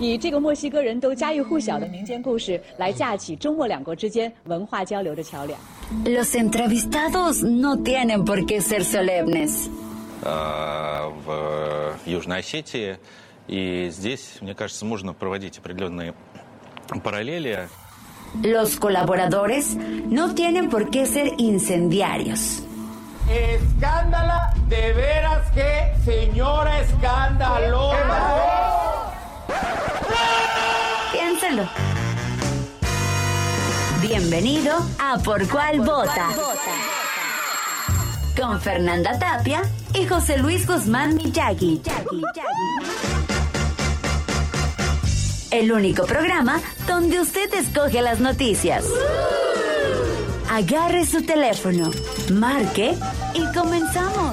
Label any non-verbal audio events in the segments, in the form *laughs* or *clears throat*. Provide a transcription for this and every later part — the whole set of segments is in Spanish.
以这个墨西哥人都家喻户晓的民间故事来架起中墨两国之间文化交流的桥梁。 Los entrevistados no tienen por qué ser solemnes. э, в Южной Осетии. И здесь, мне кажется, можно проводить определенные параллели. Los colaboradores no tienen por qué ser incendiarios. Escándala, de veras que señora escandalosa. Piénselo. Bienvenido a Por Cuál Vota. Con Fernanda Tapia y José Luis Guzmán Miyagi. El único programa donde usted escoge las noticias. Agarre su teléfono, marque y comenzamos.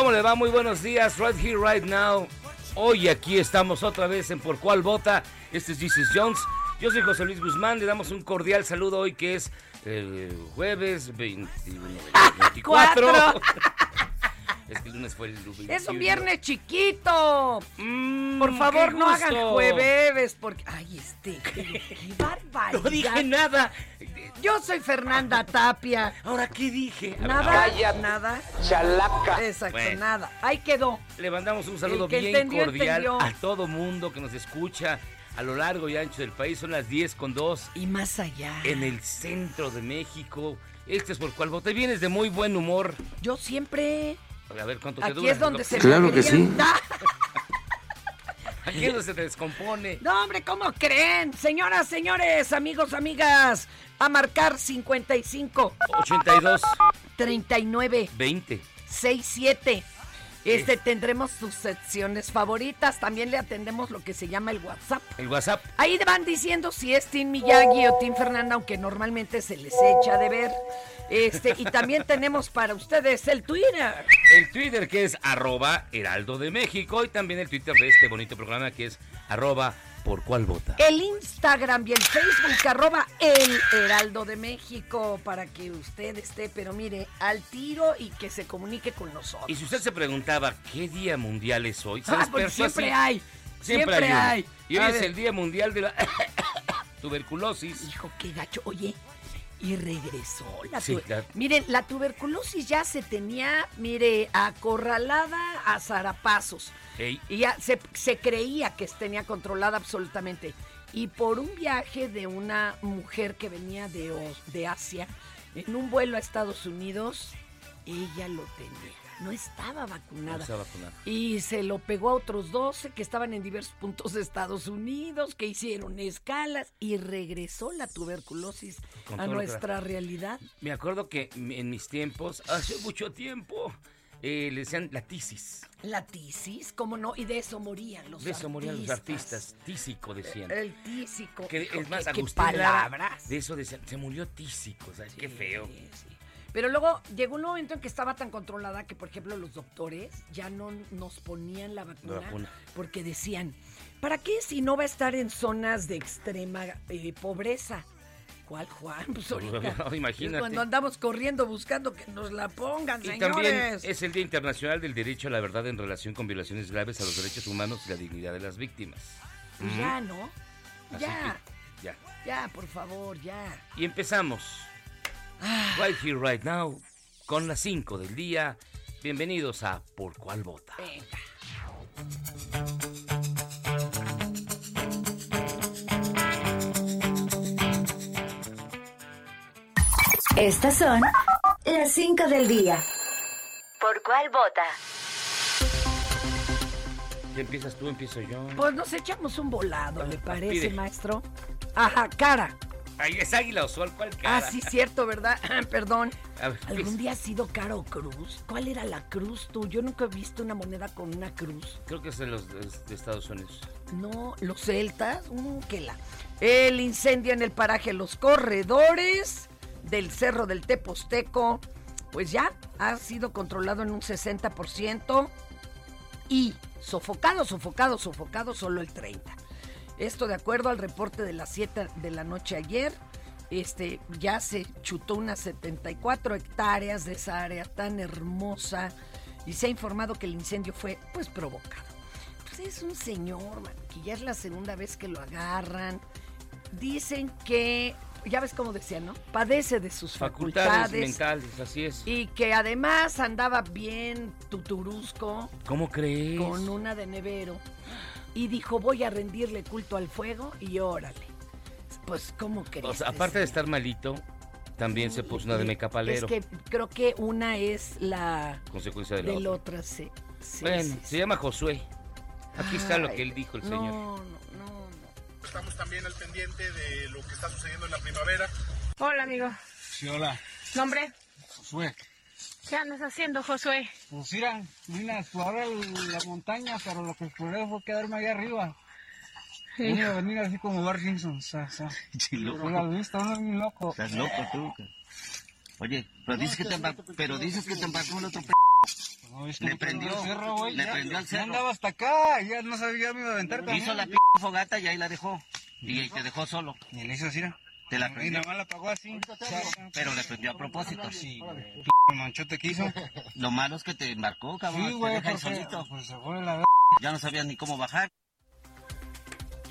¿Cómo le va? Muy buenos días. Right here, right now. Hoy aquí estamos otra vez en Por Cuál Vota. Este es Jesus Jones. Yo soy José Luis Guzmán. Le damos un cordial saludo hoy que es el jueves 21, 24. *laughs* es que el lunes fue el 21. Es un viernes chiquito. Mm, Por favor, no hagan jueves porque. Ay, este. Qué, qué barbaridad. *laughs* No dije nada. Yo soy Fernanda Tapia. Ahora, ¿qué dije? Nada, ahora, nada. Chalaca. Exacto, nada. Ahí quedó. Le mandamos un saludo bien entendió, cordial entendió. a todo mundo que nos escucha a lo largo y ancho del país. Son las 10 con 2 Y más allá. en el centro de México. Este es por cual voté. Vienes de muy buen humor. Yo siempre. A ver cuánto te Aquí dura. es donde se Claro que sí. Aquí donde se descompone. No, hombre, ¿cómo creen? Señoras, señores, amigos, amigas, a marcar 55 82, 39 20. 67. Este tendremos sus secciones favoritas. También le atendemos lo que se llama el WhatsApp. El WhatsApp. Ahí van diciendo si es Tim Miyagi o Tim Fernanda, aunque normalmente se les echa de ver. Este, y también tenemos para ustedes el Twitter. El Twitter que es arroba Heraldo de México. Y también el Twitter de este bonito programa que es arroba por cuál vota. El Instagram y el Facebook, arroba el Heraldo de México, para que usted esté, pero mire, al tiro y que se comunique con nosotros. Y si usted se preguntaba qué día mundial es hoy, se Ah, porque siempre así. hay. Siempre, hay. Y hoy A es ver. el Día Mundial de la *coughs* Tuberculosis. Hijo, qué gacho. Oye, y regresó la Sí, Miren, la tuberculosis ya se tenía, mire, acorralada a zarapazos. Ey, Y ya se, se creía que tenía controlada absolutamente. Y por un viaje de una mujer que venía de, de Asia, en un vuelo a Estados Unidos, ella lo tenía. No estaba vacunada. no se va a vacunar. Y se lo pegó a otros 12 que estaban en diversos puntos de Estados Unidos, que hicieron escalas y regresó la tuberculosis Con a que nuestra realidad. Me acuerdo que en mis tiempos, hace mucho tiempo, eh, le decían la tisis. La tisis, ¿cómo no? Y de eso morían los De eso morían los artistas. artistas. Tísico decían. El tísico. Que es más, qué- qué Agustín Lara, palabras. de eso decían, se murió tísico, ¿sabes? Qué feo. Sí. Pero luego llegó un momento en que estaba tan controlada que, por ejemplo, los doctores ya no nos ponían la vacuna, La vacuna. porque decían, ¿para qué si no va a estar en zonas de extrema eh, pobreza? ¿Cuál, Juan? *laughs* Pues ahorita Imagínate. es cuando andamos corriendo buscando que nos la pongan, Y señores. también es el Día Internacional del Derecho a la Verdad en relación con violaciones graves a los derechos humanos y la dignidad de las víctimas. Pues ya, ¿no? Así Ya, que, ya. ya, por favor, ya. Y empezamos. Right here, right now, con las 5 del día. Bienvenidos a Por Cuál Vota. Venga. Estas son las 5 del día. ¿Por cuál vota? ¿Ya empiezas tú, empiezo yo? Pues nos echamos un volado, ¿le parece, Pide. maestro? Ajá, cara. Ay, es Águila o Sol, ¿cuál cara? Ah, sí, cierto, ¿verdad? *laughs* Perdón. Ver, ¿Algún día has sido cara o cruz? ¿Cuál era la cruz tú? Yo nunca he visto una moneda con una cruz. Creo que es de los de, de Estados Unidos. No, los celtas, mm, que la. El incendio en el paraje Los Corredores del Cerro del Teposteco, pues ya ha sido controlado en un 60% y sofocado, sofocado, sofocado solo el 30%. Esto de acuerdo al reporte de las 7 de la noche ayer, este ya se chutó unas 74 hectáreas de esa área tan hermosa y se ha informado que el incendio fue pues provocado. Pues es un señor, man, que ya es la segunda vez que lo agarran. Dicen que, ya ves cómo decía, ¿no? Padece de sus Facultades, facultades, mentales, así es. y que además andaba bien tuturusco ¿Cómo crees? con una de nevero y dijo voy a rendirle culto al fuego y órale. Pues, ¿cómo crees? O sea, aparte de estar malito, también se puso una de mecapalero. Es que creo que una es la Consecuencia de la del otra. otra, sí. sí, Bueno, sí, se sí. llama Josué. Aquí está lo Ay, que él dijo el no, señor. No, no, no. Estamos también al pendiente de lo que está sucediendo en la primavera. Hola, amigo. Sí, hola. ¿Nombre? Josué. ¿Qué andas haciendo, Josué? Pues mira, vine a explorar el- la montaña, pero lo que exploré fue quedarme allá arriba. Vine a venir así como Bart Simpson. O sea, o sea. *laughs* Mira, lo viste, uno es bien loco. Estás loco tú. Oye, pero dices que te embarcó, pero dices que te embarcó el otro p... No, es Le prendió, el cerro, güey, le ya- prendió al ya cerro. andaba hasta acá, ya no sabía, me iba a aventar también. Hizo la p fogata y ahí la dejó. Y te dejó solo. Y le hizo así, ¿no? Te la Y prendió. nada más la apagó así. Pero le prendió a propósito. Sí, güey. Hizo. Lo malo es que te embarcó, cabrón. Sí, güey, solito. pues se fue la Ya no sabías ni cómo bajar.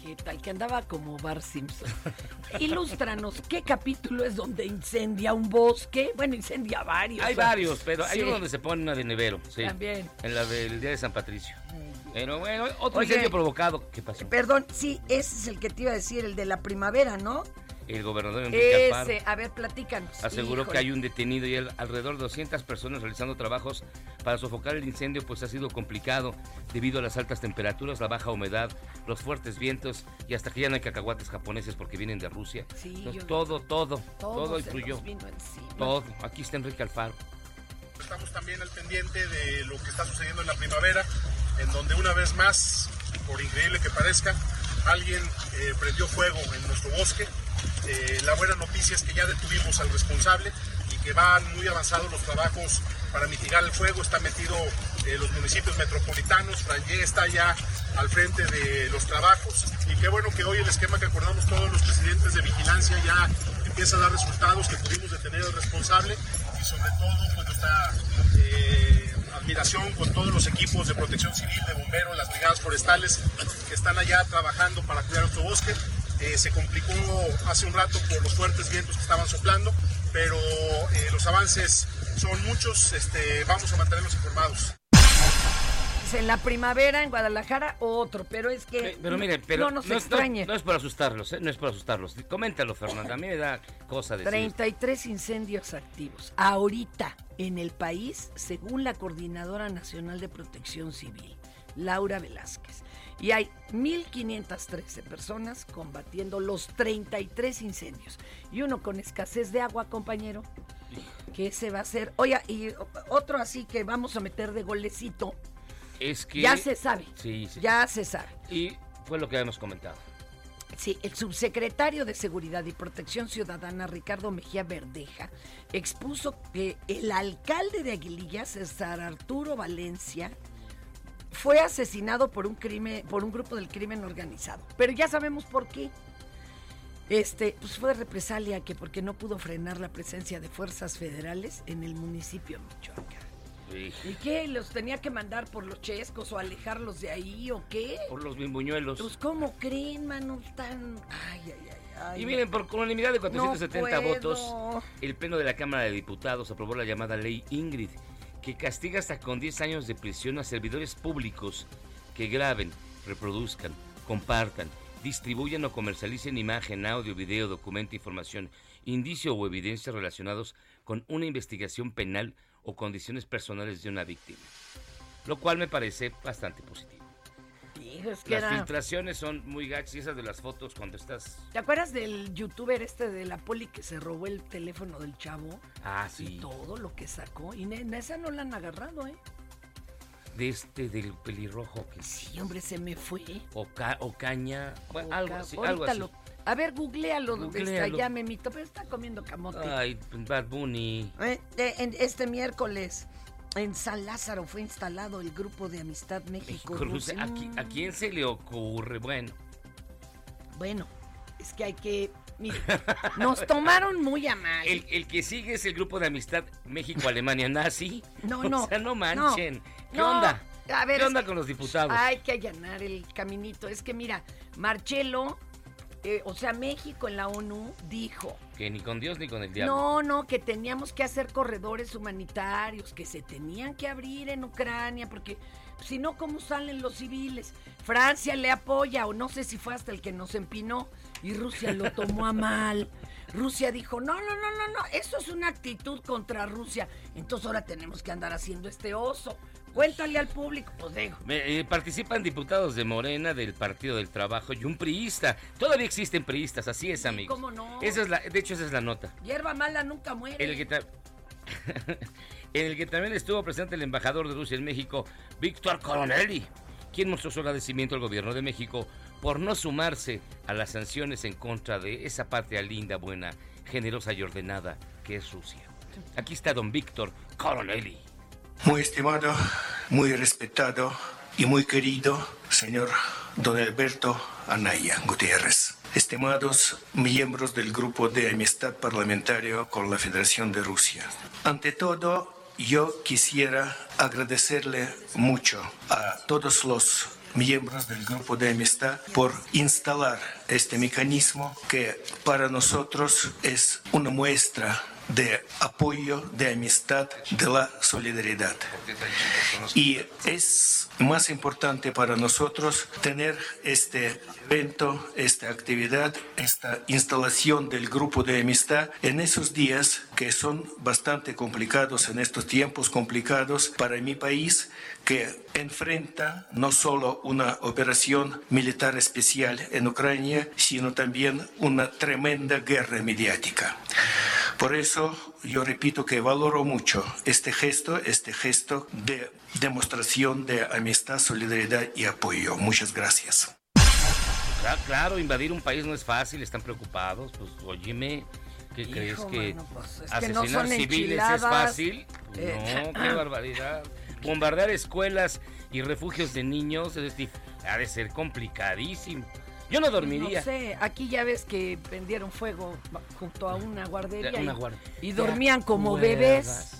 ¿Qué tal? Que andaba como Bar Simpson. Ilústranos, ¿qué capítulo es donde incendia un bosque? Bueno, incendia varios. Hay varios, pero hay uno donde se pone una de nevero. Sí. También. En la del Día de San Patricio. Pero bueno, otro Oye. incendio provocado. ¿Qué pasó? Perdón, sí, ese es el que te iba a decir, el de la primavera, ¿no? El gobernador Enrique Alfaro Ese, a ver, platícanos. aseguró Híjole. que hay un detenido y el- alrededor de 200 personas realizando trabajos para sofocar el incendio, pues ha sido complicado debido a las altas temperaturas, la baja humedad, los fuertes vientos y hasta que ya no hay cacahuates japoneses porque vienen de Rusia. Sí, Entonces, yo- todo, todo, Todo, todo, influyó. Todo. Aquí está Enrique Alfaro. Estamos también al pendiente de lo que está sucediendo en la primavera, en donde una vez más, por increíble que parezca, alguien eh, prendió fuego en nuestro bosque. Eh, la buena noticia es que ya detuvimos al responsable y que van muy avanzados los trabajos para mitigar el fuego. Está metido eh, los municipios metropolitanos, Frangé está ya al frente de los trabajos y qué bueno que hoy el esquema que acordamos todos los presidentes de vigilancia ya empieza a dar resultados, que pudimos detener al responsable y sobre todo pues eh, admiración con todos los equipos de protección civil, de bomberos, las brigadas forestales que están allá trabajando para cuidar nuestro bosque. Eh, se complicó hace un rato por los fuertes vientos que estaban soplando, pero eh, los avances son muchos, este, vamos a mantenerlos informados. En la primavera en Guadalajara, otro, pero es que. Eh, Pero mire, pero no nos no, extrañe. no es por asustarlos, ¿eh? no es por asustarlos. Coméntalo, Fernanda. A mí me da cosa decir. 33 incendios activos. Ahorita en el país, según la Coordinadora Nacional de Protección Civil, Laura Velázquez. Y hay 1.513 personas combatiendo los 33 incendios. Y uno con escasez de agua, compañero. que ese va a ser. Oye, y otro así que vamos a meter de golecito. Es que... Ya se sabe. Sí, sí. Ya se sabe. Y fue lo que habíamos comentado. Sí, el subsecretario de Seguridad y Protección Ciudadana, Ricardo Mejía Verdeja, expuso que el alcalde de Aguililla, César Arturo Valencia, fue asesinado por un crimen, por un grupo del crimen organizado. Pero ya sabemos por qué. Este, pues fue de represalia que porque no pudo frenar la presencia de fuerzas federales en el municipio de Michoacán. ¿Y qué? ¿Los tenía que mandar por los chescos o alejarlos de ahí o qué? Por los bimbuñuelos. Pues cómo creen, mano, tan... Ay, ay, ay. ay Y miren, por unanimidad de 470 No votos, el Pleno de la Cámara de Diputados aprobó la llamada Ley Ingrid, que castiga hasta con 10 años de prisión a servidores públicos que graben, reproduzcan, compartan, distribuyan o comercialicen imagen, audio, video, documento, información, indicio o evidencia relacionados con una investigación penal o condiciones personales de una víctima. Lo cual me parece bastante positivo. Las era- filtraciones son muy gachas y esas de las fotos cuando estás... ¿Te acuerdas del youtuber este de la poli que se robó el teléfono del chavo? Ah, Y sí. todo lo que sacó. Y en esa no la han agarrado, ¿eh? De este, del pelirrojo que Sí, hombre, se me fue. O, ca- o caña, O algo ca- ahorita algo así. lo- a ver, googlealo, donde está ya, Memito, pero está comiendo camote. Ay, Bad Bunny. Eh, de- en- este miércoles en San Lázaro fue instalado el grupo de amistad México. Rusia. ¿a, qui- a quién se le ocurre? Bueno, Bueno, es que hay que. Mira, nos tomaron muy a mal. el, el que sigue es el grupo de amistad México-Alemania nazi. No, *laughs* O no. sea, no manchen. no, ¿Qué no. onda? A ver, ¿Qué onda que con los diputados? Hay que allanar el caminito. Es que mira, Marcelo, eh, o sea, México en la ONU dijo. Que ni con Dios ni con el diablo. No, no, que teníamos que hacer corredores humanitarios, que se tenían que abrir en Ucrania, porque si no, ¿cómo salen los civiles? Francia le apoya, o no sé si fue hasta el que nos empinó, y Rusia lo tomó a mal. Rusia dijo, no, no, no, no, no, eso es una actitud contra Rusia. Entonces ahora tenemos que andar haciendo este oso. Cuéntale al público, pues digo. Eh, participan diputados de Morena, del Partido del Trabajo y un priista. Todavía existen priistas, así es, amigos. cómo no. Esa es la, de hecho, esa es la nota. Hierba mala nunca muere. En el, que ta- *laughs* en el que también estuvo presente el embajador de Rusia en México, Víctor Coronelli, quien mostró su agradecimiento al gobierno de México por no sumarse a las sanciones en contra de esa patria linda, buena, generosa y ordenada que es Rusia. Aquí está don Víctor Coronelli. Muy estimado, muy respetado y muy querido señor Don Alberto Anaya Gutiérrez. Estimados miembros del Grupo de Amistad Parlamentario con la Federación de Rusia. Ante todo, yo quisiera agradecerle mucho a todos los miembros del Grupo de Amistad por instalar este mecanismo que para nosotros es una muestra de apoyo, de amistad, de la solidaridad. Y es más importante para nosotros tener este evento, esta actividad, esta instalación del grupo de amistad en esos días que son bastante complicados, en estos tiempos complicados para mi país, que enfrenta no solo una operación militar especial en Ucrania, sino también una tremenda guerra mediática. Por eso yo repito que valoro mucho este gesto, este gesto de demostración de amistad, solidaridad y apoyo. Muchas gracias. Cla- Claro, invadir un país no es fácil, están preocupados. Pues, óyeme, ¿qué Hijo, crees que mano, pues, es que asesinar no civiles es fácil? Eh, No, qué *clears throat* barbaridad. Bombardear escuelas y refugios de niños es ha de ser complicadísimo. Yo no dormiría. No sé, aquí ya ves que prendieron fuego junto a una guardería. Una y- guarda- y, ¿Te dormían como bebés.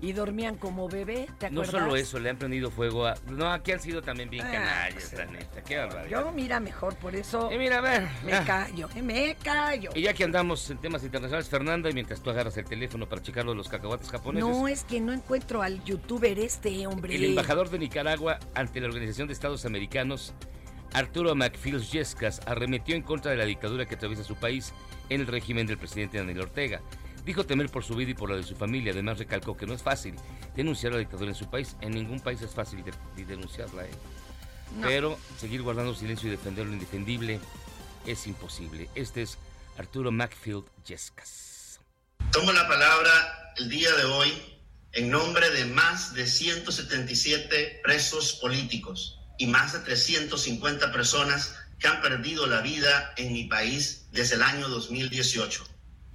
Y dormían como bebé, ¿te No solo eso, le han prendido fuego a... No, aquí han sido también bien Ah, canallas, pues, la neta. Qué barbaridad. Yo, mira, mejor por eso. Y mira, a ver. Me ah. callo, eh, me callo. Y ya que andamos en temas internacionales, Fernanda, y mientras tú agarras el teléfono para checarlo de los cacahuates japoneses... No, es que no encuentro al youtuber este, hombre. El embajador de Nicaragua ante la Organización de Estados Americanos, Arturo McPhil Yescas, arremetió en contra de la dictadura que atraviesa su país en el régimen del presidente Daniel Ortega. Dijo temer por su vida y por la de su familia. Además, recalcó que no es fácil denunciar la dictadura en su país. En ningún país es fácil de, de denunciarla. ¿eh? No. Pero seguir guardando silencio y defender lo indefendible es imposible. Este es Arturo McPhil Yescas. Tomo la palabra el día de hoy en nombre de más de 177 presos políticos y más de 350 personas que han perdido la vida en mi país desde el año 2018.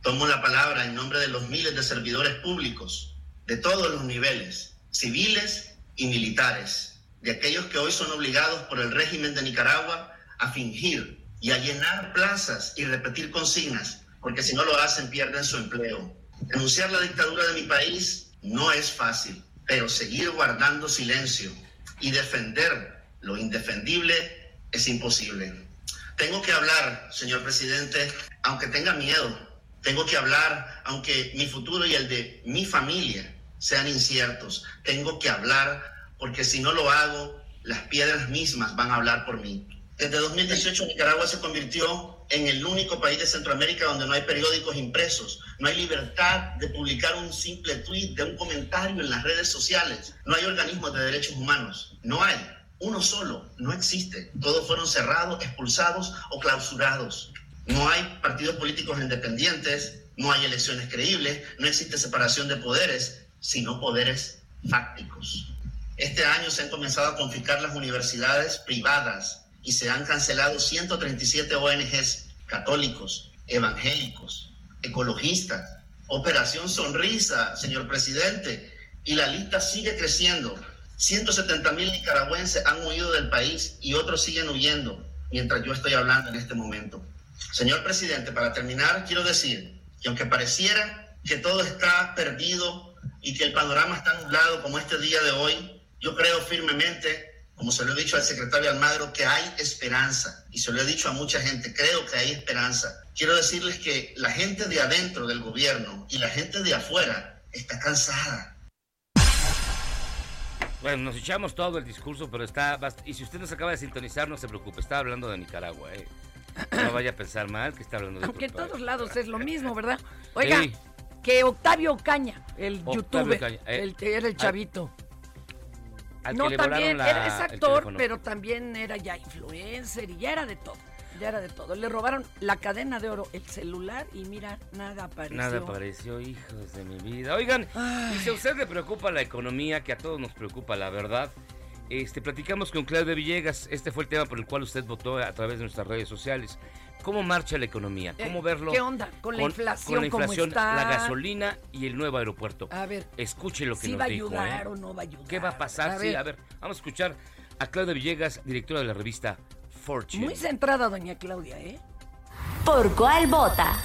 Tomo la palabra en nombre de los miles de servidores públicos de todos los niveles, civiles y militares, de aquellos que hoy son obligados por el régimen de Nicaragua a fingir y a llenar plazas y repetir consignas, porque si no lo hacen pierden su empleo. Denunciar la dictadura de mi país no es fácil, pero seguir guardando silencio y defender lo indefendible es imposible. Tengo que hablar, señor presidente, aunque tenga miedo. Tengo que hablar, aunque mi futuro y el de mi familia sean inciertos. Tengo que hablar, porque si no lo hago, las piedras mismas van a hablar por mí. Desde 2018 Nicaragua se convirtió en el único país de Centroamérica donde no hay periódicos impresos, no hay libertad de publicar un simple tweet, de un comentario en las redes sociales, no hay organismos de derechos humanos, no hay. Uno solo, no existe. Todos fueron cerrados, expulsados o clausurados. No hay partidos políticos independientes, no hay elecciones creíbles, no existe separación de poderes, sino poderes fácticos. Este año se han comenzado a confiscar las universidades privadas y se han cancelado 137 ONGs católicos, evangélicos, ecologistas. Operación Sonrisa, señor presidente, y la lista sigue creciendo. 170 mil nicaragüenses han huido del país y otros siguen huyendo mientras yo estoy hablando en este momento. Señor presidente, para terminar, quiero decir que aunque pareciera que todo está perdido y que el panorama está nublado como este día de hoy, yo creo firmemente, como se lo he dicho al secretario Almagro, que hay esperanza. Y se lo he dicho a mucha gente, creo que hay esperanza. Quiero decirles que la gente de adentro del gobierno y la gente de afuera está cansada bueno, nos echamos todo el discurso, pero está... Y si usted nos acaba de sintonizar, no se preocupe, está hablando de Nicaragua, ¿eh? No vaya a pensar mal que está hablando de Aunque en todos lados es lo mismo, ¿verdad? Oiga, que Octavio Caña, el youtuber, eh, el, era el chavito. no, también era, es actor, pero también era ya influencer y ya era de todo ya era de todo. Le robaron la cadena de oro, el celular y mira, nada apareció. Nada apareció, hijos de mi vida. Oigan, y si a usted le preocupa la economía, que a todos nos preocupa la verdad, este, platicamos con Claudia Villegas. Este fue el tema por el cual usted votó a través de nuestras redes sociales. ¿Cómo marcha la economía? ¿Cómo eh, verlo? ¿Qué onda? Con la inflación, con la, inflación la gasolina y el nuevo aeropuerto. A ver. Escuche lo que nos va dijo. ¿Va a ayudar ¿eh? o no va a ayudar? ¿Qué va a pasar? sí, a ver, vamos a escuchar a Claudia Villegas, directora de la revista muy centrada, doña Claudia, ¿eh? ¿Por cuál vota?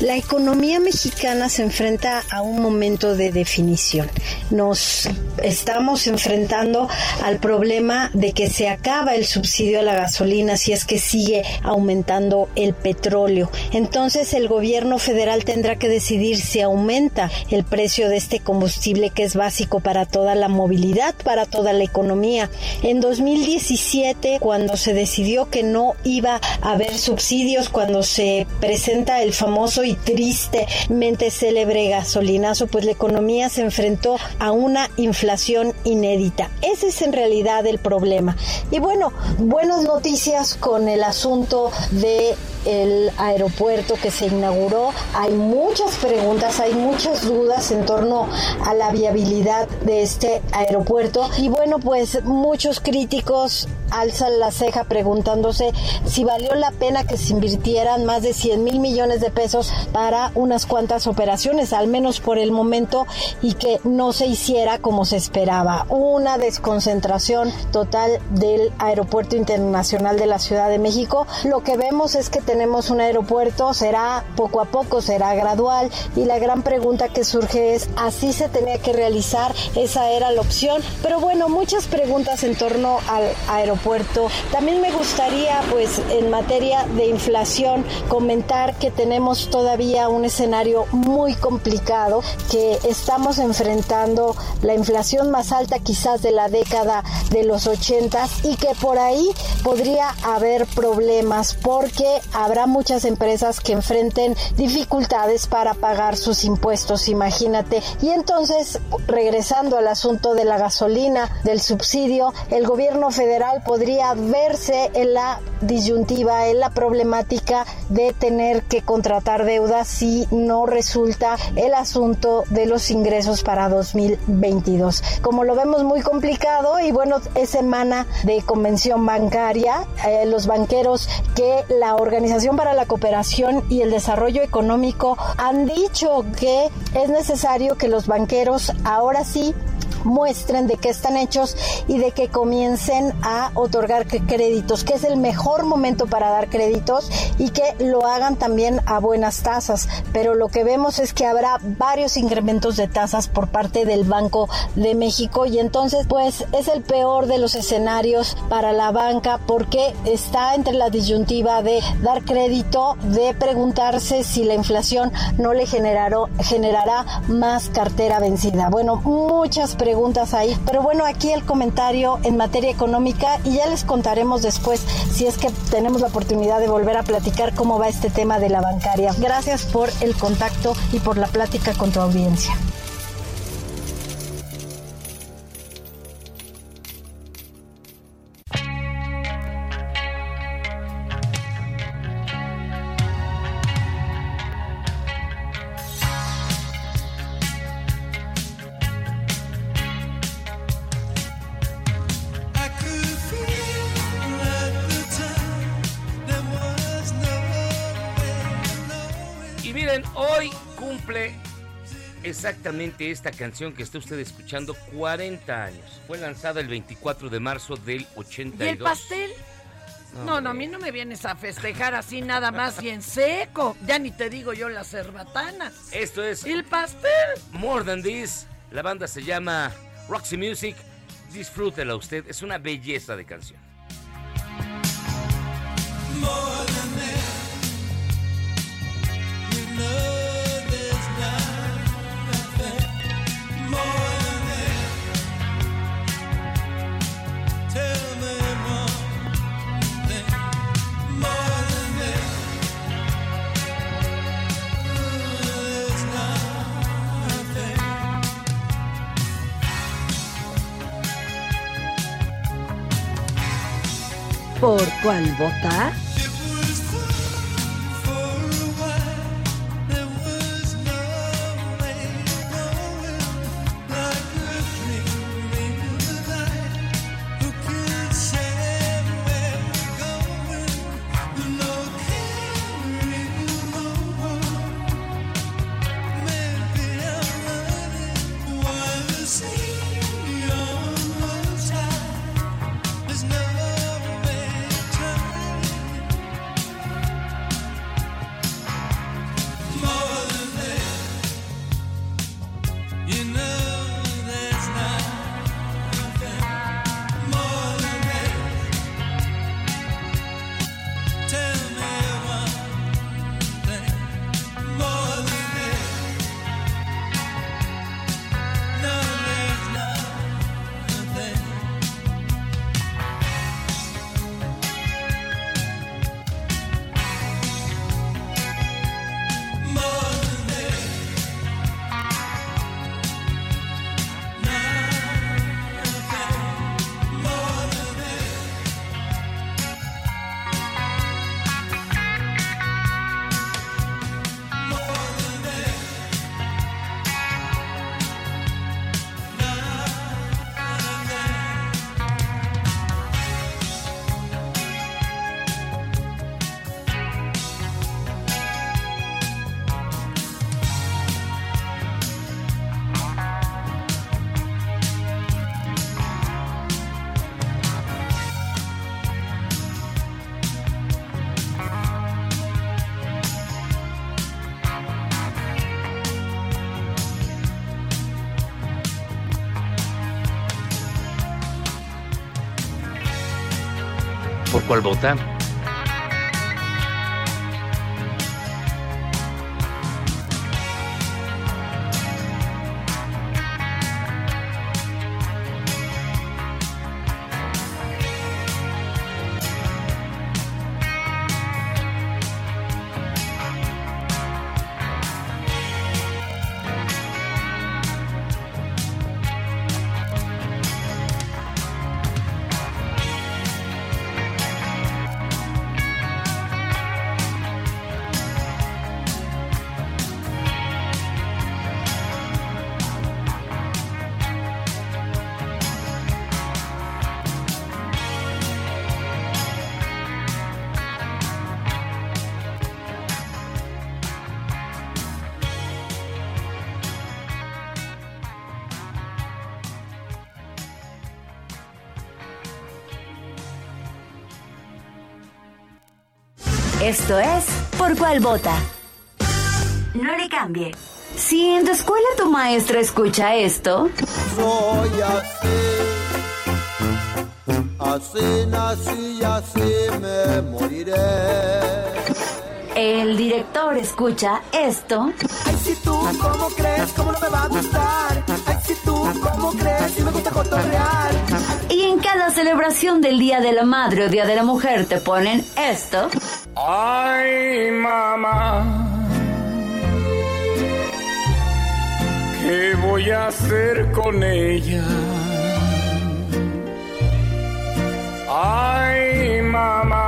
La economía mexicana se enfrenta a un momento de definición. Nos estamos enfrentando al problema de que se acaba el subsidio a la gasolina si es que sigue aumentando el petróleo. Entonces el gobierno federal tendrá que decidir si aumenta el precio de este combustible que es básico para toda la movilidad, para toda la economía. En 2017, cuando se decidió que no iba a haber subsidios, cuando se presenta el famoso y tristemente célebre gasolinazo, pues la economía se enfrentó a una inflación inédita. Ese es en realidad el problema. Y bueno, buenas noticias con el asunto de el aeropuerto que se inauguró. Hay muchas preguntas, hay muchas dudas en torno a la viabilidad de este aeropuerto. Y bueno, pues muchos críticos alzan la ceja preguntándose si valió la pena que se invirtieran más de 100 mil millones de pesos para unas cuantas operaciones, al menos por el momento, y que no se hiciera como se esperaba. Una desconcentración total del Aeropuerto Internacional de la Ciudad de México. Lo que vemos es que tenemos un aeropuerto, será poco a poco, será gradual y la gran pregunta que surge es, ¿así se tenía que realizar? Esa era la opción. Pero bueno, muchas preguntas en torno al aeropuerto. También me gustaría, pues, en materia de inflación, comentar que tenemos todavía un escenario muy complicado, que estamos enfrentando la inflación más alta quizás de la década de los 80 y que por ahí podría haber problemas porque habrá muchas empresas que enfrenten dificultades para pagar sus impuestos, imagínate. Y entonces, regresando al asunto de la gasolina, del subsidio, el gobierno federal podría verse en la disyuntiva, en la problemática de tener que contratar deudas si no resulta el asunto de los ingresos para 2022. Como lo vemos muy complicado y bueno, es semana de convención bancaria, eh, los banqueros que la Organización para la Cooperación y el Desarrollo Económico han dicho que es necesario que los banqueros ahora sí muestren de qué están hechos y de que comiencen a otorgar créditos, que es el mejor momento para dar créditos y que lo hagan también a buenas tasas. Pero lo que vemos es que habrá varios incrementos de tasas por parte del Banco de México y entonces pues es el peor de los escenarios para la banca porque está entre la disyuntiva de dar crédito, de preguntarse si la inflación no le generará más cartera vencida. Bueno, muchas preguntas preguntas ahí. Pero bueno, aquí el comentario en materia económica y ya les contaremos después si es que tenemos la oportunidad de volver a platicar cómo va este tema de la bancaria. Gracias por el contacto y por la plática con tu audiencia. Exactamente esta canción que está usted escuchando 40 años. Fue lanzada el 24 de marzo del 82. ¿Y el pastel? No, no, a mí no me vienes a festejar así nada más y en seco. Ya ni te digo yo las cerbatanas. Esto es... ¿Y el pastel? More Than This. La banda se llama Roxy Music. Disfrútela usted. Es una belleza de canción. ¿Por cuál vota? Cuál vota? Esto es Por cuál vota. No le cambie. Si en tu escuela tu maestra escucha esto, Soy así, así nací y así me moriré. El director escucha esto, Ay, si tú, ¿cómo crees? ¿Cómo no me va a gustar? Ay, si tú, ¿cómo crees? Si me gusta cotorrear. y en cada celebración del Día de la Madre o Día de la Mujer te ponen esto, Ay, mamá, ¿qué voy a hacer con ella? Ay, mamá.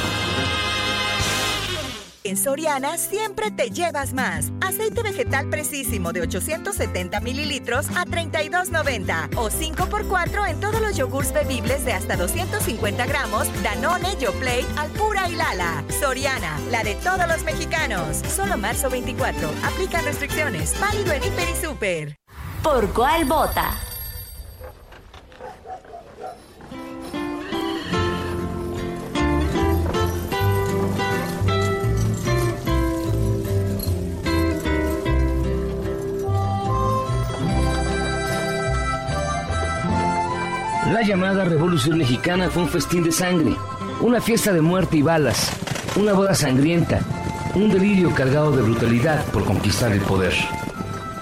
En Soriana siempre te llevas más. Aceite vegetal precisísimo de 870 mililitros a 32.90 o 5x4 en todos los yogurts bebibles de hasta 250 gramos, Danone, Yoplait, Alpura y Lala. Soriana, la de todos los mexicanos. Solo marzo 24. Aplican restricciones. Válido en Hiper y Super. ¿Por cuál vota? La llamada Revolución Mexicana fue un festín de sangre, una fiesta de muerte y balas, una boda sangrienta, un delirio cargado de brutalidad por conquistar el poder,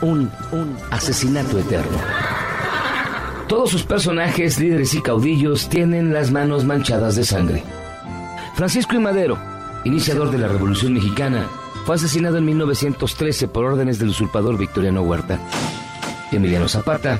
un, un asesinato eterno. Todos sus personajes, líderes y caudillos tienen las manos manchadas de sangre. Francisco I. Madero, iniciador de la Revolución Mexicana, fue asesinado en 1913 por órdenes del usurpador Victoriano Huerta. Emiliano Zapata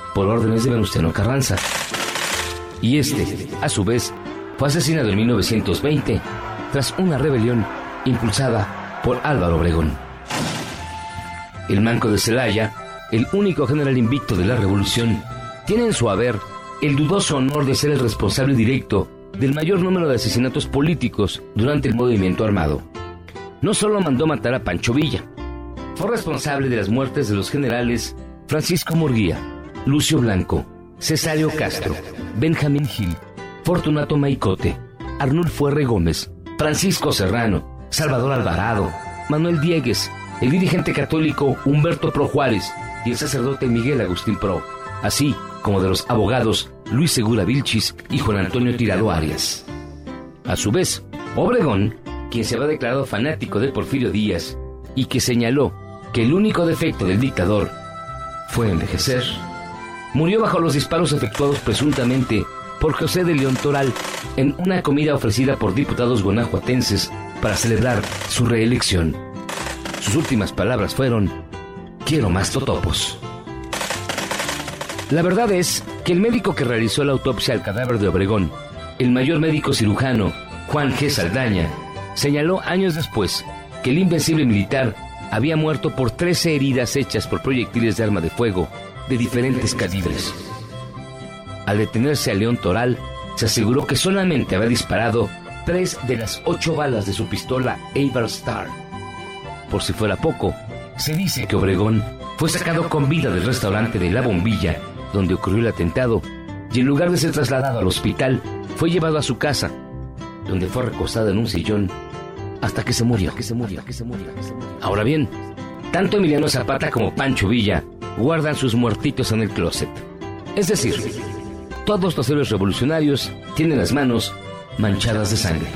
por órdenes de Venustiano Carranza. Y este, a su vez, fue asesinado en 1920 tras una rebelión impulsada por Álvaro Obregón. El Manco de Celaya, el único general invicto de la revolución, tiene en su haber el dudoso honor de ser el responsable directo del mayor número de asesinatos políticos durante el movimiento armado. No solo mandó matar a Pancho Villa, fue responsable de las muertes de los generales Francisco Murguía, Lucio Blanco, Cesario Castro, Benjamín Gil, Fortunato Maicote, Arnulfo R. Gómez, Francisco Serrano, Salvador Alvarado, Manuel Diegues, el dirigente católico Humberto Pro Juárez y el sacerdote Miguel Agustín Pro, así como de los abogados Luis Segura Vilchis y Juan Antonio Tirado Arias. A su vez, Obregón, quien se había declarado fanático de Porfirio Díaz y que señaló que el único defecto del dictador fue envejecer, murió bajo los disparos efectuados presuntamente por José de León Toral en una comida ofrecida por diputados guanajuatenses para celebrar su reelección. Sus últimas palabras fueron, quiero más totopos. La verdad es que el médico que realizó la autopsia al cadáver de Obregón, el mayor médico cirujano, Juan G. Saldaña, señaló años después que el invencible militar había muerto por 13 heridas hechas por proyectiles de arma de fuego de diferentes calibres. Al detenerse a León Toral, se aseguró que solamente había disparado tres de las ocho balas de su pistola Avar Star. Por si fuera poco, se dice que Obregón fue sacado con vida del restaurante de La Bombilla, donde ocurrió el atentado, y en lugar de ser trasladado al hospital, fue llevado a su casa, donde fue recostado en un sillón hasta que se murió, que se murió, que se murió. Ahora bien, tanto Emiliano Zapata como Pancho Villa guardan sus muertitos en el closet. Es decir, todos los héroes revolucionarios tienen las manos manchadas de sangre.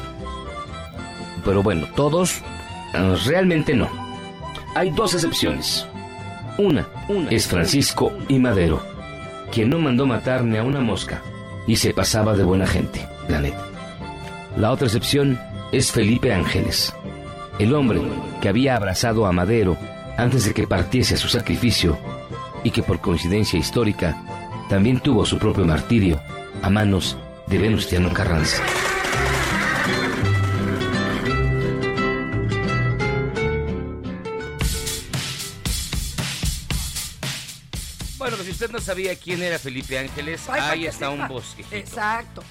Pero bueno, todos eh, realmente no. Hay dos excepciones. Una, es Francisco y Madero, quien no mandó matar ni a una mosca y se pasaba de buena gente, la. La otra excepción es Felipe Ángeles, el hombre que había abrazado a Madero antes de que partiese a su sacrificio y que por coincidencia histórica también tuvo su propio martirio a manos de Venustiano Carranza. Bueno, pues si usted no sabía quién era Felipe Ángeles, Ay, ahí está un bosque. Exacto.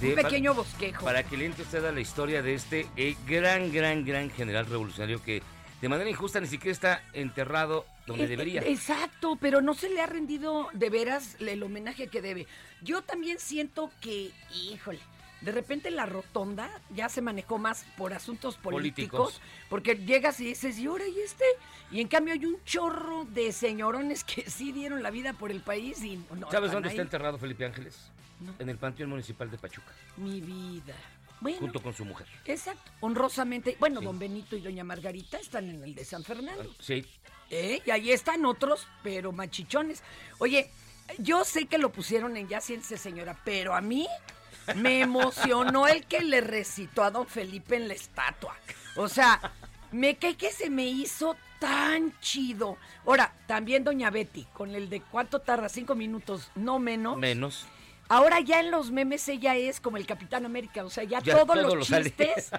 De- un pequeño bosquejo. Para que le entre usted a la historia de este eh, gran, gran, gran general revolucionario que de manera injusta ni siquiera está enterrado donde debería. Exacto, pero no se le ha rendido de veras el homenaje que debe. Yo también siento que, híjole, de repente la rotonda ya se manejó más por asuntos políticos, Políticos. porque llegas y dices, ¿y ahora y este? Y en cambio hay un chorro de señorones que *laughs* sí dieron la vida por el país y no ¿Sabes dónde ahí. está enterrado Felipe Ángeles? En el Panteón Municipal de Pachuca, Mi vida. Bueno, junto con su mujer. exacto, honrosamente. Bueno, don Benito y doña Margarita están en el de San Fernando. Sí. ¿Eh? Y ahí están otros, pero machichones. Oye, yo sé que lo pusieron en Ya Siéntese Señora, pero a mí me emocionó el que le recitó a don Felipe en la estatua. O sea, me cae que se me hizo tan chido. Ahora, también doña Betty, con el de cuánto tarda, cinco minutos, no menos. Menos. Ahora ya en los memes ella es como el Capitán América, o sea, ya, Ya todos todo los lo sale. chistes.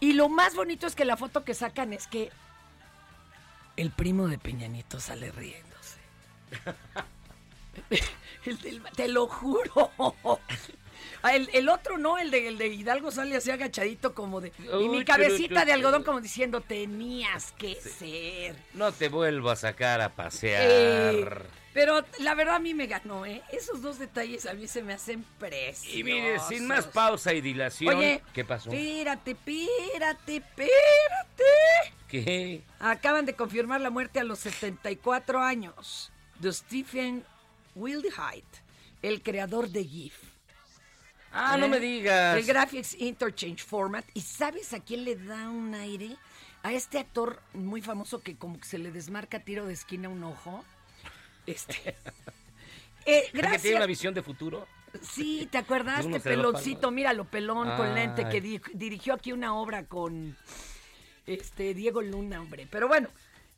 Y lo más bonito es que la foto que sacan es que el primo de Peña Nieto sale riéndose. *laughs* El del- te lo juro. *laughs* El, el otro no, el de, el de Hidalgo sale así agachadito como de... y mi cabecita de algodón como diciendo, tenías que ser. No te vuelvo a sacar a pasear. Eh, pero la verdad a mí me ganó, ¿eh? Esos dos detalles a mí se me hacen preciosos. y mire, sin más pausa y dilación, Oye, ¿qué pasó? Espérate, espérate, espérate. ¿Qué? Acaban de confirmar la muerte a los 74 años de Stephen Wildheit, el creador de GIF. Ah, no me digas. El Graphics Interchange Format. ¿Y sabes a quién le da un aire? A este actor muy famoso que como que se le desmarca tiro de esquina un ojo. Este. *laughs* *laughs* Eh, ¿Que gracias. tiene una visión de futuro? Sí, ¿te acuerdas? Este peloncito, míralo, pelón con lente, que di- dirigió aquí una obra con este Diego Luna, hombre. Pero bueno,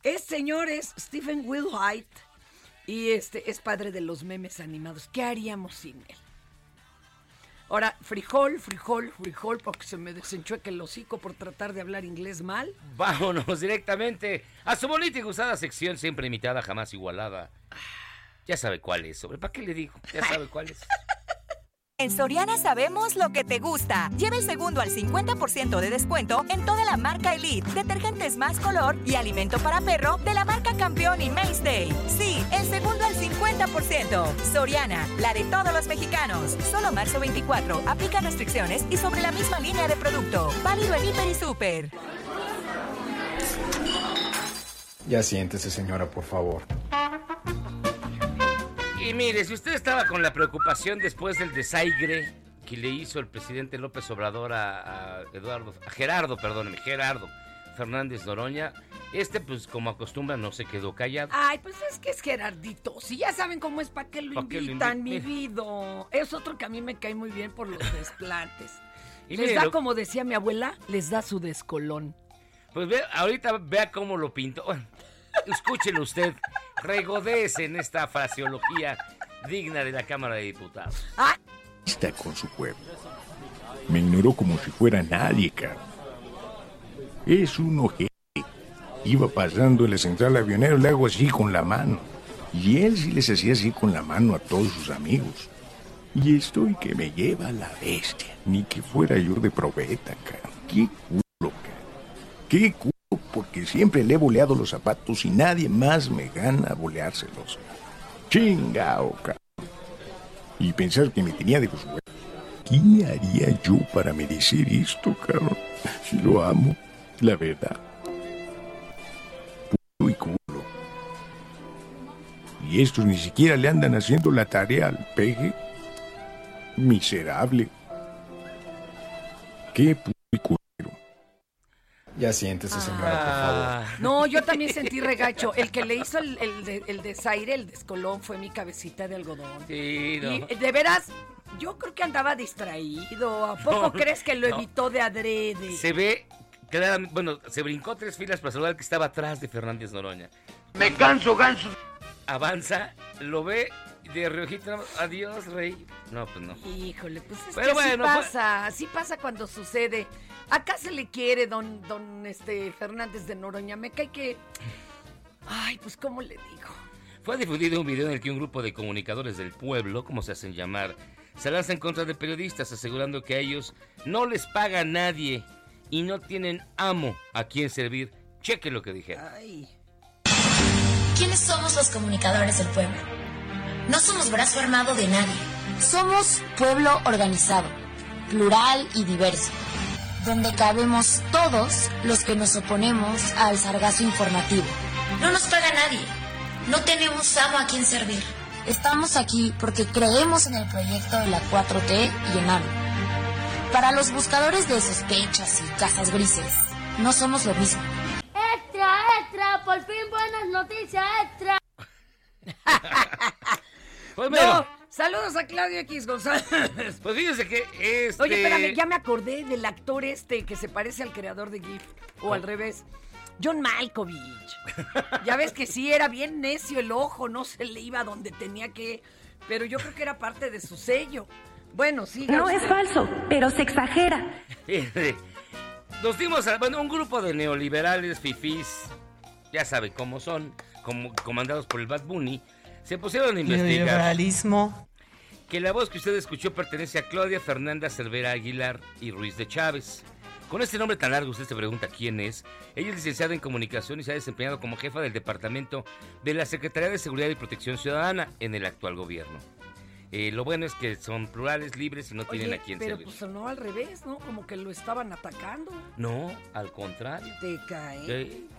es señor, es Stephen Wilhite y este es padre de los memes animados. ¿Qué haríamos sin él? Ahora, frijol, frijol, frijol, porque se me desenchueca el hocico por tratar de hablar inglés mal. Vámonos *laughs* directamente a su bonita y gustada sección, siempre imitada, jamás igualada. Ya sabe cuál es, sobre. ¿Para qué le digo? Ya sabe cuál es. *laughs* En Soriana sabemos lo que te gusta. Lleva el segundo al 50% de descuento en toda la marca Elite, detergentes más color y alimento para perro de la marca Campeón y Mainstay. Sí, el segundo al 50%. Soriana, la de todos los mexicanos. Solo marzo 24. Aplica restricciones y sobre la misma línea de producto. Válido en Hiper y Super. Ya siéntese, señora, por favor. Y mire, si usted estaba con la preocupación después del desaigre que le hizo el presidente López Obrador a, a Eduardo, a Gerardo, perdóneme, Gerardo Fernández Noroña, este pues como acostumbra no se quedó callado. Ay, pues es que es Gerardito. Si ya saben cómo es, ¿para qué lo ¿Pa' qué lo invitan, invi- mi vida? Es otro que a mí me cae muy bien por los *laughs* desplantes. Y les mire, da, lo- como decía mi abuela, les da su descolón. Pues ve, ahorita vea cómo lo pintó. Bueno, escúchelo usted, regodece en esta fraseología digna de la Cámara de Diputados. Está con su pueblo. Me ignoró como si fuera nadie, cara. Es un ojete. Iba pasando en la central avionero, le hago así con la mano. Y él sí les hacía así con la mano a todos sus amigos. Y estoy que me lleva la bestia. Ni que fuera yo de probeta, cara. Qué culo, cara. Qué culo, porque siempre le he boleado los zapatos y nadie más me gana boleárselos. Chingao, cara. Y pensar que me tenía de los. ¿Qué haría yo para merecer esto, cabrón? Si lo amo, la verdad. Puro y culo. Y estos ni siquiera le andan haciendo la tarea al peje. Miserable. Qué puro y culero. Ya siéntese, señora, por Ah. favor. No, yo también sentí regacho. El que le hizo el, el de- el desaire, el descolón, fue mi cabecita de algodón. Sí, no. Y de veras, yo creo que andaba distraído. ¿A poco No, crees que lo no. evitó de adrede? Se ve claramente, bueno, se brincó tres filas para saludar al que estaba atrás de Fernández Noroña. Me canso, ganso. Avanza, lo ve de reojito, adiós, rey. No, pues no. Híjole, pues es Pero que bueno, así fue- pasa, así pasa cuando sucede. Acá se le quiere, don, don este Fernández de Noroña. Me cae que. Ay, pues cómo le digo. Fue difundido un video en el que un grupo de comunicadores del pueblo, como se hacen llamar, se lanza en contra de periodistas asegurando que a ellos no les paga nadie y no tienen amo a quien servir. Cheque lo que dijeron. ¿Quiénes somos los comunicadores del pueblo? No somos brazo armado de nadie. Somos pueblo organizado, plural y diverso, donde cabemos todos los que nos oponemos al sargazo informativo. No nos paga nadie. No tenemos amo a quien servir. Estamos aquí porque creemos en el proyecto de la 4T y en AMLO. Para los buscadores de sospechas y casas grises, no somos lo mismo. Extra, extra, por fin buenas noticias, extra. *laughs* Pues No, bueno, saludos a Claudio X González. pues fíjense que este... Oye, espérame, ya me acordé del actor este que se parece al creador de GIF. O al revés. John Malkovich. Ya ves que sí, era bien necio el ojo, no se le iba donde tenía que. Pero yo creo que era parte de su sello. Bueno, sí. No es falso, pero se exagera. *laughs* Nos dimos a, bueno, un grupo de neoliberales fifís, ya saben cómo son, como, comandados por el Bad Bunny, se pusieron a investigar Neoliberalismo. que la voz que usted escuchó pertenece a Claudia Fernanda Cervera Aguilar y Ruiz de Chávez. Con este nombre tan largo, usted se pregunta quién es. Ella es licenciada en comunicación y se ha desempeñado como jefa del departamento de la Secretaría de Seguridad y Protección Ciudadana en el actual gobierno. Eh, lo bueno es que son plurales, libres y no tienen Oye, a quién pero servir. pues sonó al revés, ¿no? Como que lo estaban atacando. No, al contrario. Te cae. Sí.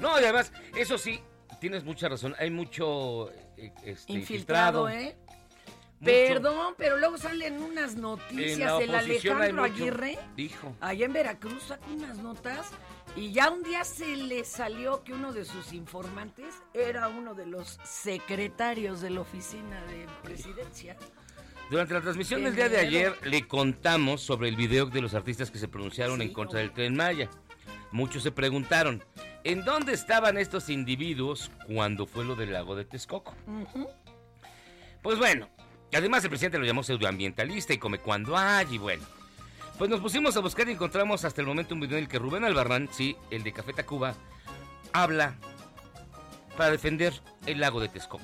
No, y además, eso sí, tienes mucha razón. Hay mucho eh, este, Infiltrado, ¿eh? Mucho. Perdón, pero luego salen unas noticias. la el oposición hay Alejandro. Aguirre, Dijo. allá en Veracruz, saca unas notas. Y ya un día se le salió que uno de sus informantes era uno de los secretarios de la oficina de presidencia. Durante la transmisión del día de ayer le contamos sobre el video de los artistas que se pronunciaron en contra del Tren Maya. Muchos se preguntaron, ¿en dónde estaban estos individuos cuando fue lo del lago de Texcoco? Pues bueno, además el presidente lo llamó pseudoambientalista y come cuando hay y bueno. Pues nos pusimos a buscar y encontramos hasta el momento un video en el que Rubén Albarrán, sí, el de Café Tacuba, habla para defender el lago de Texcoco.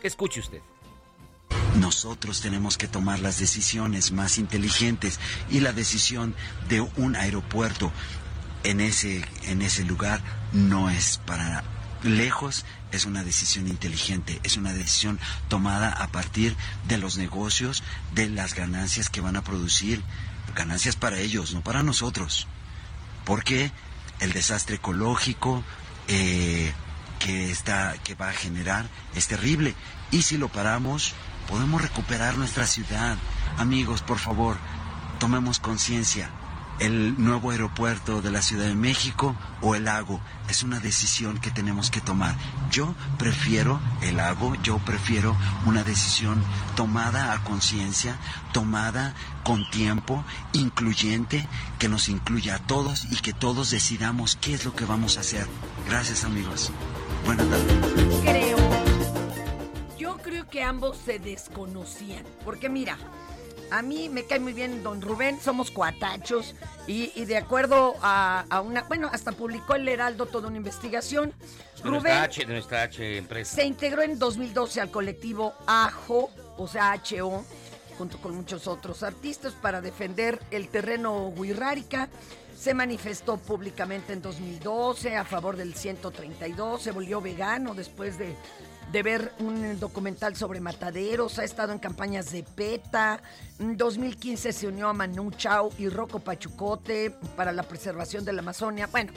Escuche usted. Nosotros tenemos que tomar las decisiones más inteligentes y la decisión de un aeropuerto en ese, en ese lugar no es para lejos, es una decisión inteligente, es una decisión tomada a partir de los negocios, de las ganancias que van a producir, ganancias para ellos, no para nosotros. Porque el desastre ecológico eh, que, está, que va a generar es terrible. Y si lo paramos, podemos recuperar nuestra ciudad. Amigos, por favor, tomemos conciencia. El nuevo aeropuerto de la Ciudad de México o el lago es una decisión que tenemos que tomar. Yo prefiero el lago, yo prefiero una decisión tomada a conciencia, tomada con tiempo, incluyente, que nos incluya a todos y que todos decidamos qué es lo que vamos a hacer. Gracias amigos. Buenas tardes. Creo. Yo creo que ambos se desconocían. Porque mira, a mí me cae muy bien don Rubén, somos cuatachos. Y, y de acuerdo a, a una. Bueno, hasta publicó el Heraldo toda una investigación. De nuestra Rubén H, de nuestra H empresa. se integró en 2012 al colectivo AJO, o sea, HO, junto con muchos otros artistas, para defender el terreno Huirrárica. Se manifestó públicamente en 2012 a favor del 132, se volvió vegano después de, de ver un documental sobre mataderos, ha estado en campañas de PETA. En 2015 se unió a Manu Chao y Rocco Pachucote para la preservación de la Amazonia. Bueno,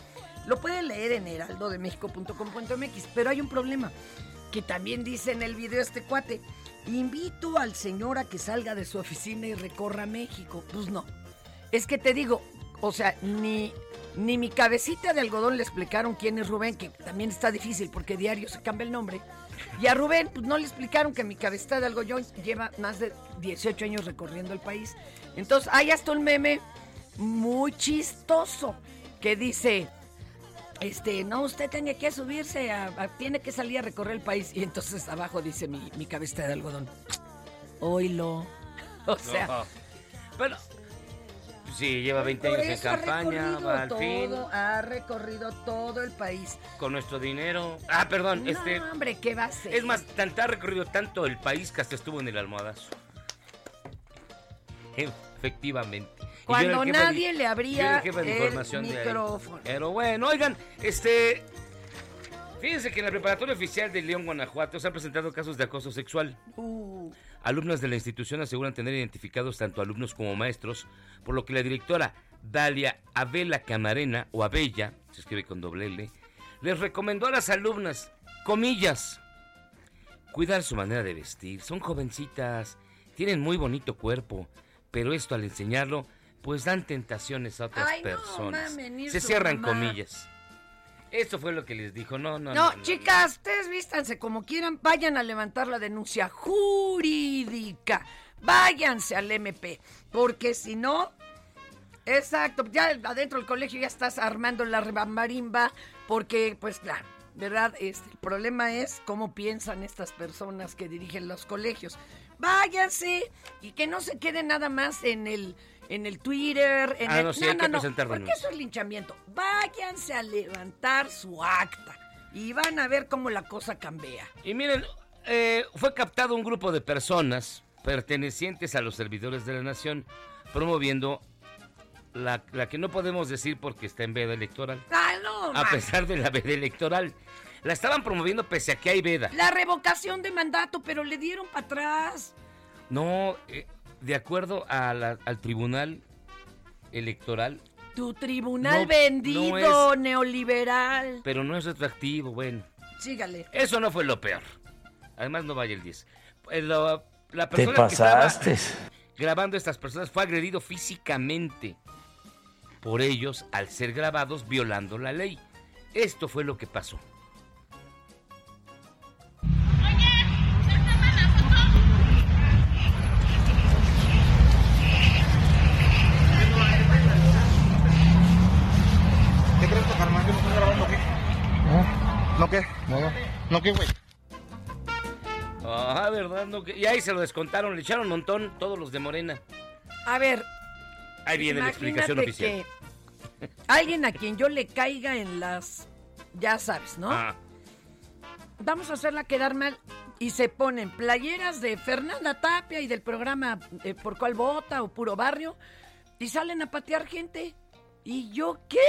lo pueden leer en heraldodemexico.com.mx, pero hay un problema que también dice en el video este cuate. Invito al señor a que salga de su oficina y recorra México. Pues no. Es que te digo, o sea, ni Ni mi cabecita de algodón le explicaron quién es Rubén, que también está difícil porque diario se cambia el nombre. Y a Rubén, pues no le explicaron que mi cabecita de algodón lleva más de 18 años recorriendo el país. Entonces, hay hasta un meme muy chistoso que dice, este, no, usted tiene que subirse, a- a- tiene que salir a recorrer el país. Y entonces abajo dice mi, mi cabecita de algodón, oílo. *laughs* O sea, No. Pero, sí, lleva 20 por años en campaña, va al todo, fin, ha recorrido todo el país. con nuestro dinero. Ah, perdón, No, este... hombre, ¿qué va a hacer? Es más, tanta ha recorrido tanto el país que hasta estuvo en el almohadazo. *laughs* Efectivamente. Cuando de- nadie le abría el micrófono. Pero bueno, oigan, este... Fíjense que en la preparatoria oficial de León, Guanajuato, se han presentado casos de acoso sexual. Uh, Alumnas de la institución aseguran tener identificados tanto alumnos como maestros, por lo que la directora Dalia Abela Camarena, o Abella, se escribe con doble L, les recomendó a las alumnas, comillas, cuidar su manera de vestir. Son jovencitas, tienen muy bonito cuerpo, pero esto al enseñarlo, pues dan tentaciones a otras Ay, personas. se cierran mamá. comillas. Esto fue lo que les dijo. No, no, No, no. no, chicas, ustedes vístanse como quieran, vayan a levantar la denuncia jurídica. Váyanse al MP, porque si no, exacto, ya adentro del colegio ya estás armando la marimba, porque pues claro, ¿verdad? Este, el problema es cómo piensan estas personas que dirigen los colegios. Váyanse y que no se quede nada más en el en el Twitter, en Ah, el no, sí, hay que presentar porque eso es linchamiento. Váyanse a levantar su acta y van a ver cómo la cosa cambia. Y miren, eh, fue captado un grupo de personas pertenecientes a los servidores de la nación promoviendo la, la que no podemos decir porque está en veda electoral. Ah, no, A man. pesar de la veda electoral. La estaban promoviendo pese a que hay veda. La revocación de mandato, pero le dieron para atrás. No, eh, de acuerdo a la- al tribunal electoral, Tu tribunal No, vendido no es- neoliberal. pero no es retroactivo, bueno. Sígale. Eso no fue lo peor. Además no vaya el 10. Eh, lo- la persona que pasaste. estaba grabando a estas personas fue agredido físicamente por ellos al ser grabados violando la ley. Esto fue lo que pasó. ¿No qué? Nada. ¿No qué, güey? Ah, ¿verdad? No, que- y ahí se lo descontaron, le echaron un montón todos los de Morena. A ver. Ahí viene la explicación imagínate oficial. que alguien a quien yo le caiga en las. Ya sabes, ¿no? Ah, Vamos a hacerla quedar mal. Y se ponen playeras de Fernanda Tapia y del programa eh, Por cuál vota o Puro Barrio. Y salen a patear gente. ¿Y yo qué?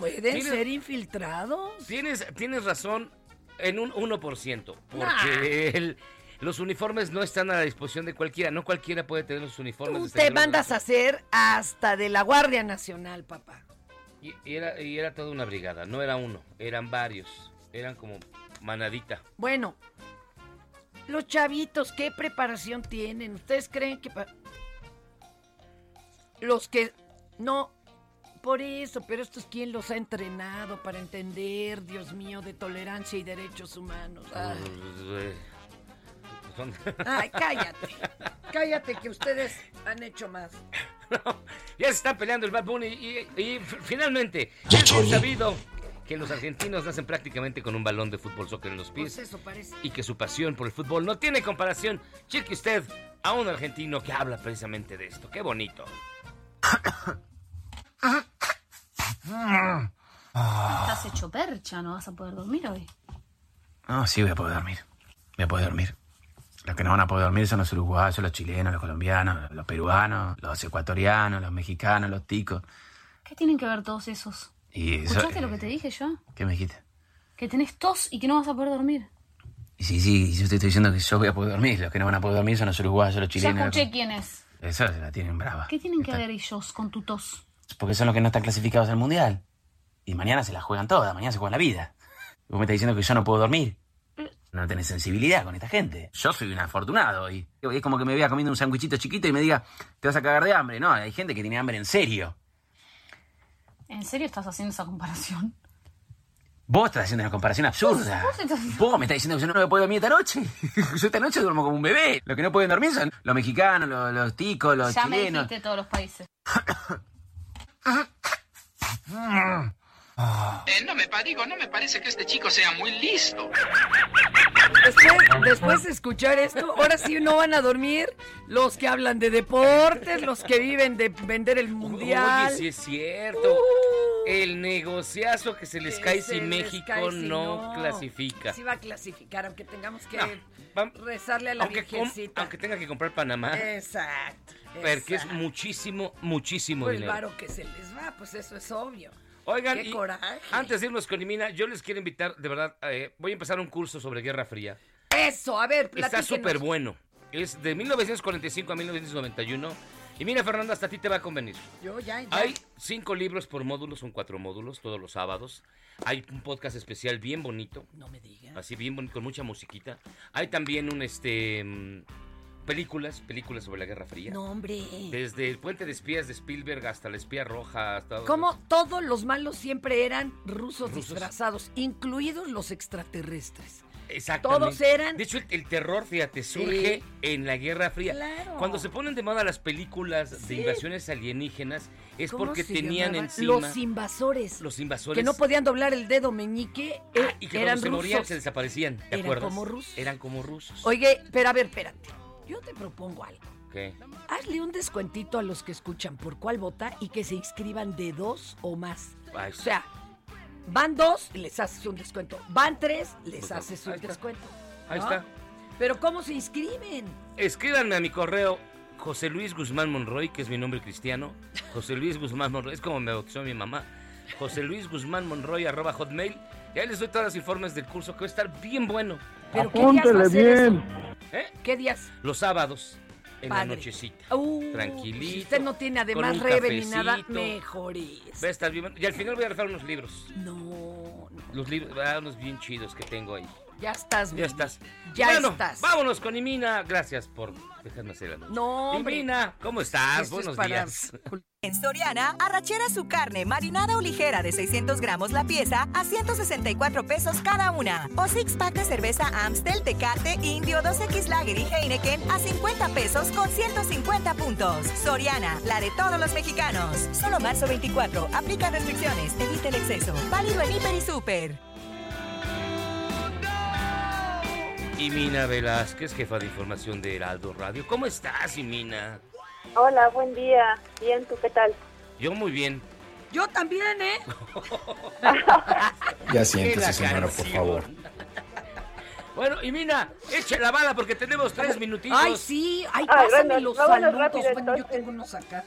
¿Pueden Tienes- ser infiltrados? tienes, tienes razón en un 1%, porque Nah. el- los uniformes no están a la disposición de cualquiera. No cualquiera puede tener los uniformes. Tú te mandas a hacer hasta de la Guardia Nacional, papá. Y, y era, y era toda una brigada, no era uno, eran varios. Eran como manadita. Bueno, los chavitos, ¿qué preparación tienen? ¿Ustedes creen que... Los que... No, por eso, pero estos quién los ha entrenado para entender, Dios mío, de tolerancia y derechos humanos. Ay, cállate. Cállate que ustedes han hecho más. *laughs* ya se están peleando el Bad Bunny y, finalmente es bien sabido que los argentinos nacen prácticamente con un balón de fútbol soccer en los pies Pues eso parece. y que su pasión por el fútbol no tiene comparación. Cheque usted a un argentino que habla precisamente de esto. Qué bonito. *coughs* Estás hecho percha, no vas a poder dormir hoy. No, sí voy a poder dormir. Voy a poder dormir. Los que no van a poder dormir son los uruguayos, los chilenos, los colombianos, los peruanos, los ecuatorianos, los mexicanos, los ticos. ¿Qué tienen que ver todos esos? Y eso, ¿Escuchaste eh, lo que te dije yo? ¿Qué me dijiste? Que tenés tos y que no vas a poder dormir. Y sí, sí, yo te estoy diciendo que yo voy a poder dormir. Los que no van a poder dormir son los uruguayos, los Ya chilenos. escuché quién es. Eso se la tienen brava. ¿Qué tienen que ver ellos con tu tos? Porque son los que no están clasificados al mundial. Y mañana se la juegan todas, mañana se juegan la vida. Y vos me estás diciendo que yo no puedo dormir. No tenés sensibilidad con esta gente. Yo soy un afortunado y es como que me vea comiendo un sándwichito chiquito y me diga, te vas a cagar de hambre. No, hay gente que tiene hambre en serio. ¿En serio estás haciendo esa comparación? Vos estás haciendo una comparación absurda. Vos estás- Vos me estás diciendo que yo no me puedo dormir esta noche. *laughs* Yo esta noche duermo como un bebé. Lo que no pueden dormir son los mexicanos, los, los ticos, los ya me chilenos. dijiste todos los países. *coughs* Eh, no me digo, no me parece que este chico sea muy listo. Después, después de escuchar esto, ahora sí no van a dormir los que hablan de deportes, los que viven de vender el mundial. Oye, sí es cierto. El negociazo que se les cae se si les México cae si no, no. clasifica. Sí va a clasificar, aunque tengamos que No, rezarle a la Aunque, com- aunque tenga que comprar Panamá. Exacto. Porque es muchísimo, muchísimo Pues el dinero. varo que se les va, pues eso es obvio. Oigan, Qué y coraje. antes de irnos con Imina, yo les quiero invitar, de verdad, eh, voy a empezar un curso sobre Guerra Fría. Eso, a ver, Está platíquenos. súper bueno. Es de 1945 a 1991. Y mira, Fernanda, hasta a ti te va a convenir. Yo ya, ya. Hay cinco libros por módulo, son cuatro módulos, todos los sábados. Hay un podcast especial bien bonito. No me digas. Así bien bonito, con mucha musiquita. Hay también un, este, mm, películas, películas sobre la Guerra Fría. No, hombre. Desde el Puente de Espías de Spielberg hasta la Espía Roja. Hasta Como todos los malos siempre eran rusos, Rusos. disfrazados, incluidos los extraterrestres. Exactamente. Todos eran- De hecho, el, el terror, fíjate, surge en la Guerra Fría. Claro. Cuando se ponen de moda las películas de invasiones alienígenas, es ¿Cómo porque tenían llamaban? encima Los invasores. los invasores. Que no podían doblar el dedo meñique. eh, y que eran cuando se rusos. morían se desaparecían. ¿Te Eran acuerdas? como rusos. Eran como rusos. Oye, pero a ver, espérate. Yo te propongo algo. ¿Qué? Hazle un descuentito a los que escuchan por cuál vota y que se inscriban de dos o más. Ay, O sea, van dos, les haces un descuento. Van tres, les Pues, haces un está. descuento. Ahí ¿no? está. Pero ¿cómo se inscriben? Escríbanme a mi correo José Luis Guzmán Monroy, que es mi nombre cristiano. José Luis Guzmán Monroy, es como me bautizó mi mamá. José Luis Guzmán Monroy, arroba hotmail. Y ahí les doy todos los informes del curso que va a estar bien bueno. ¿Pero qué días va a ser eso? ¿Eh? ¿Qué días? Los sábados, en la Padre. nochecita. Uh, Tranquilito. Si usted no tiene además rebe ni nada, cafecito. mejor es. Va a estar bien. Y al final voy a regalar unos libros. No, no, Los libros, ah, unos bien chidos que tengo ahí. Ya estás. Ya estás. Ya Bueno, estás. Vámonos con Imina. Gracias por dejarme hacer la noche. No, hombre. Imina, ¿cómo estás? Esto es Buenos para- días. *laughs* En Soriana, arrachera su carne marinada o ligera de 600 gramos la pieza a 164 pesos cada una. O six pack de cerveza Amstel, Tecate, Indio, 2X Lager y Heineken a 50 pesos con 150 puntos. Soriana, la de todos los mexicanos. Solo marzo 24. Aplica restricciones. Evita el exceso. Válido en Hiper y Super. Imina Velázquez, jefa de información de Heraldo Radio. ¿Cómo estás, Imina? Hola, buen día. Bien, ¿tú qué tal? Yo muy bien. Yo también, ¿eh? *laughs* Ya la siéntese, señora, por favor. *laughs* Bueno, Imina, eche la bala porque tenemos tres minutitos. Ay, sí. Ay, Ah, pásame bueno, los saludos. rápido, bueno, yo entonces. tengo unos acá.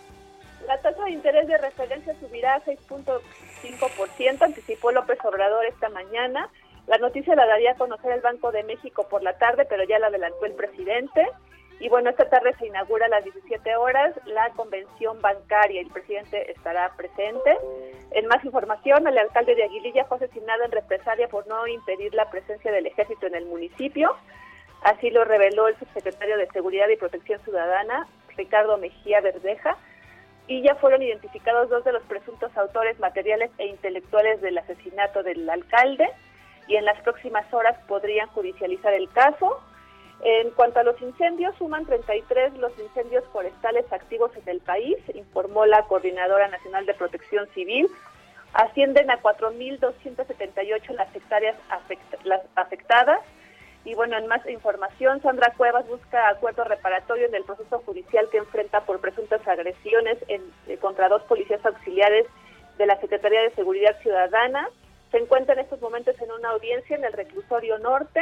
La tasa de interés de referencia subirá a 6.5%, anticipó López Obrador esta mañana. La noticia la daría a conocer el Banco de México por la tarde, pero ya la adelantó el presidente. Y bueno, esta tarde se inaugura a las 17 horas la convención bancaria. El presidente estará presente. En más información, el alcalde de Aguililla fue asesinado en represalia por no impedir la presencia del ejército en el municipio. Así lo reveló el subsecretario de Seguridad y Protección Ciudadana, Ricardo Mejía Verdeja. Y ya fueron identificados dos de los presuntos autores materiales e intelectuales del asesinato del alcalde. Y en las próximas horas podrían judicializar el caso. En cuanto a los incendios, suman 33 los incendios forestales activos en el país, informó la Coordinadora Nacional de Protección Civil. Ascienden a 4.278 las hectáreas afect- las afectadas. Y bueno, en más información, Sandra Cuevas busca acuerdo reparatorio en el proceso judicial que enfrenta por presuntas agresiones en- eh, contra dos policías auxiliares de la Secretaría de Seguridad Ciudadana. Se encuentra en estos momentos en una audiencia en el reclusorio norte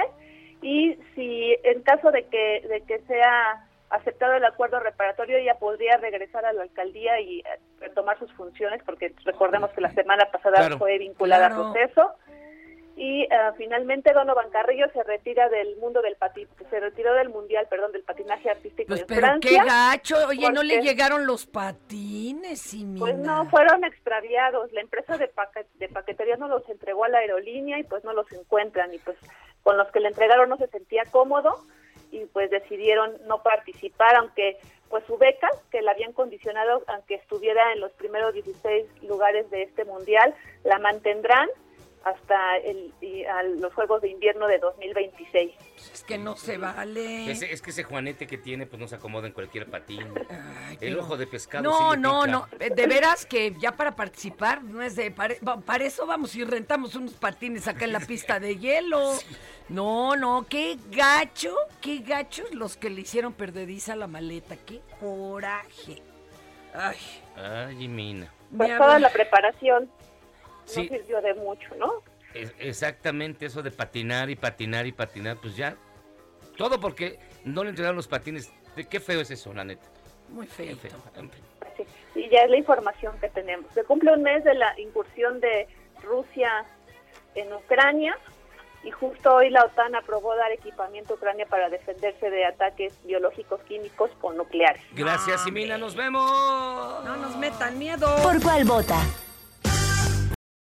y si en caso de que, de que sea aceptado el acuerdo reparatorio, ella podría regresar a la alcaldía y eh, retomar sus funciones, porque recordemos que la semana pasada Claro. fue vinculada Claro. a proceso. Y ah, finalmente Donovan Carrillo se retira del mundo del pati se retiró del mundial, perdón, del patinaje artístico Pues, en pero Francia. qué gacho. Oye, no le llegaron los patines, y Pues no, fueron extraviados. La empresa de, paque- de paquetería no los entregó a la aerolínea y pues no los encuentran. Y pues con los que le entregaron no se sentía cómodo. y pues decidieron no participar, aunque pues su beca, que la habían condicionado aunque estuviera en los primeros 16 lugares de este mundial, la mantendrán hasta el, y a los Juegos de Invierno de 2026. Es que no se vale. Es, es que ese juanete que tiene, pues no se acomoda en cualquier patín. *laughs* El ojo de pescado. No, sí no, no. Eh, De veras que ya para participar, no es de. Para, para eso vamos y rentamos unos patines acá en la pista de hielo. *laughs* No, no, qué gacho, qué gachos los que le hicieron perdediza la maleta. Qué coraje. Ay, Ay, Jimena. Pues toda la preparación Sí. no sirvió de mucho, ¿no? Es- exactamente eso de patinar y patinar y patinar, pues ya. Todo porque no le entregaron los patines. De qué feo es eso, la neta. muy feo. Feo. En fin. Sí, y ya es la información que tenemos. Se cumple un mes de la incursión de Rusia en Ucrania y justo hoy la OTAN aprobó dar equipamiento a Ucrania para defenderse de ataques biológicos, químicos o nucleares. Gracias, Jimena. Nos vemos. No nos metan miedo. ¿Por cuál vota?